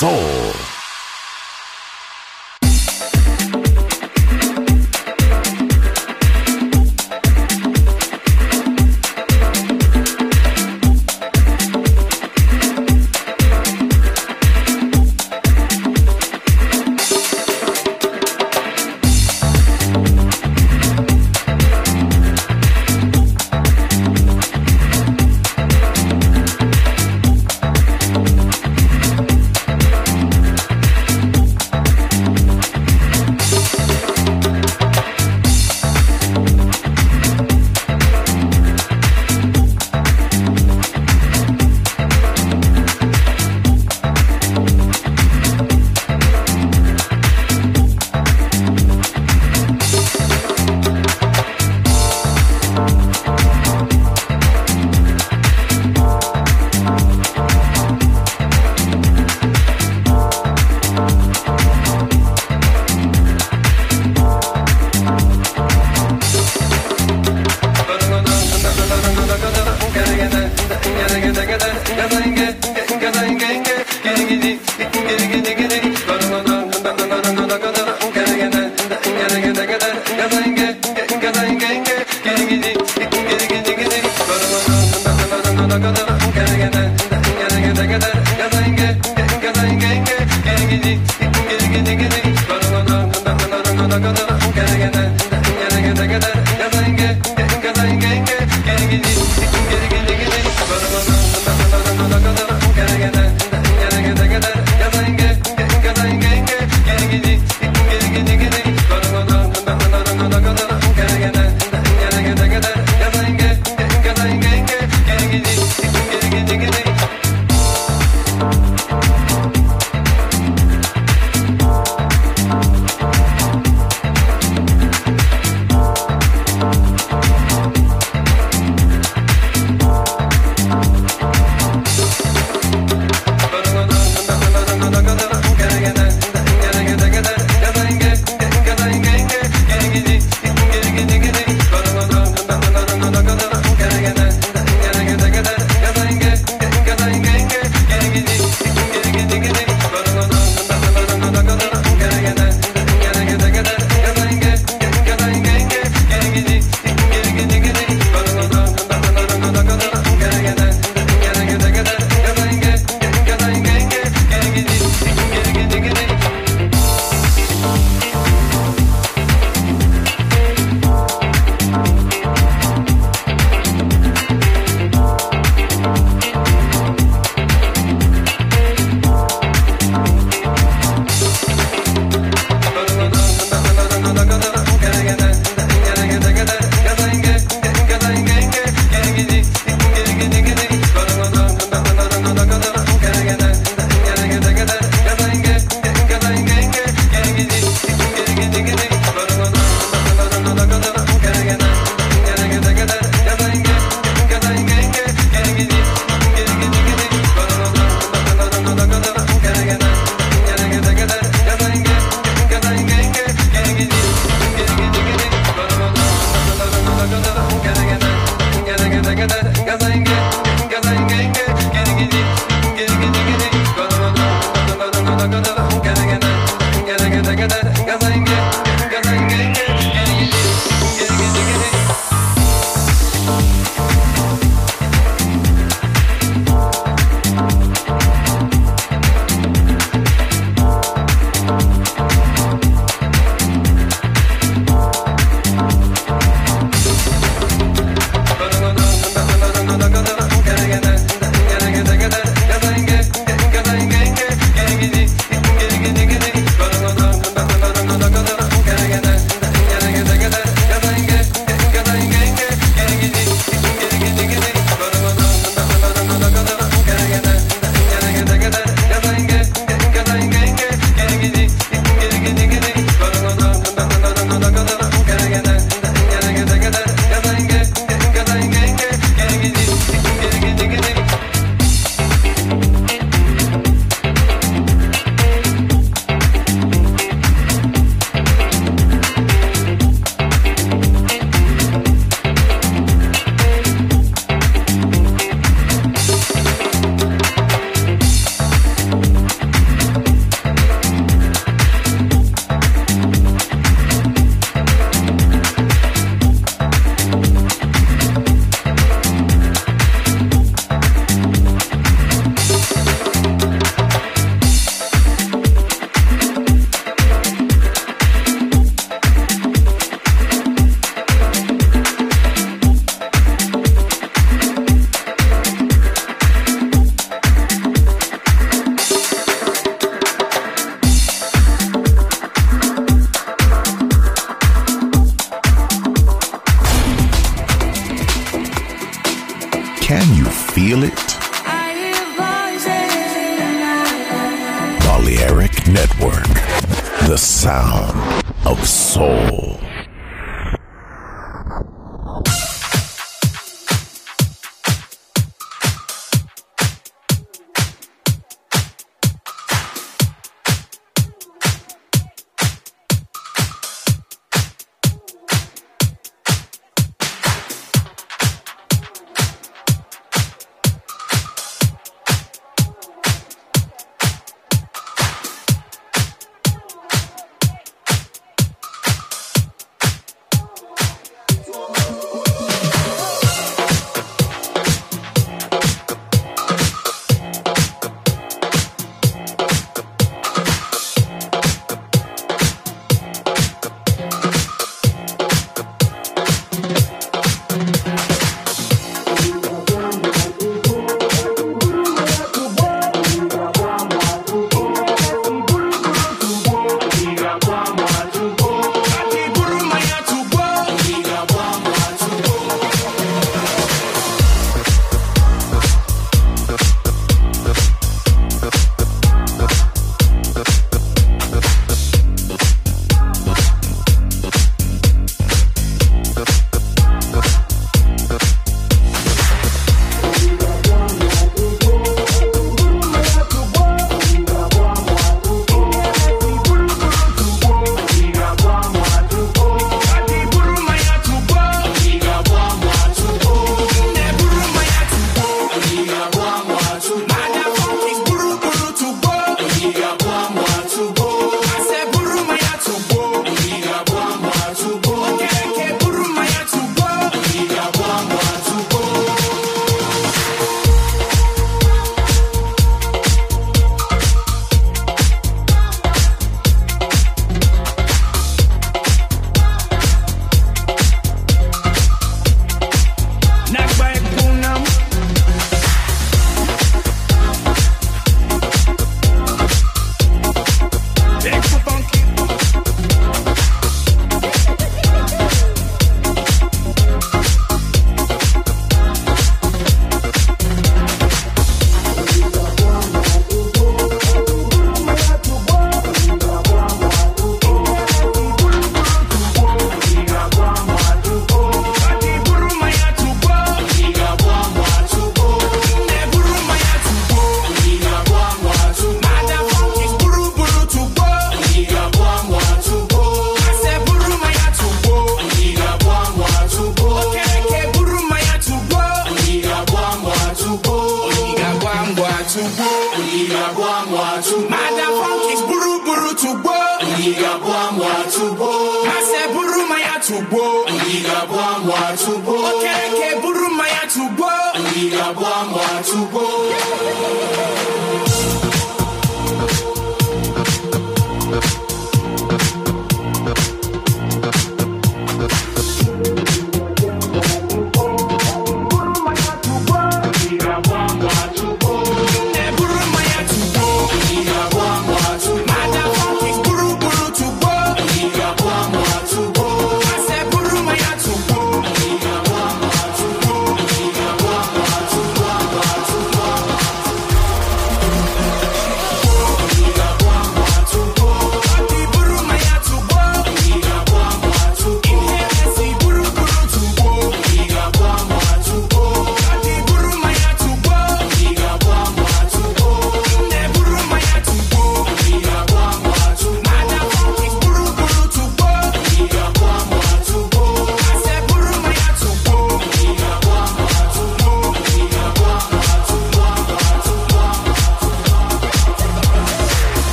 Soul. gonna, gonna, gonna, gonna.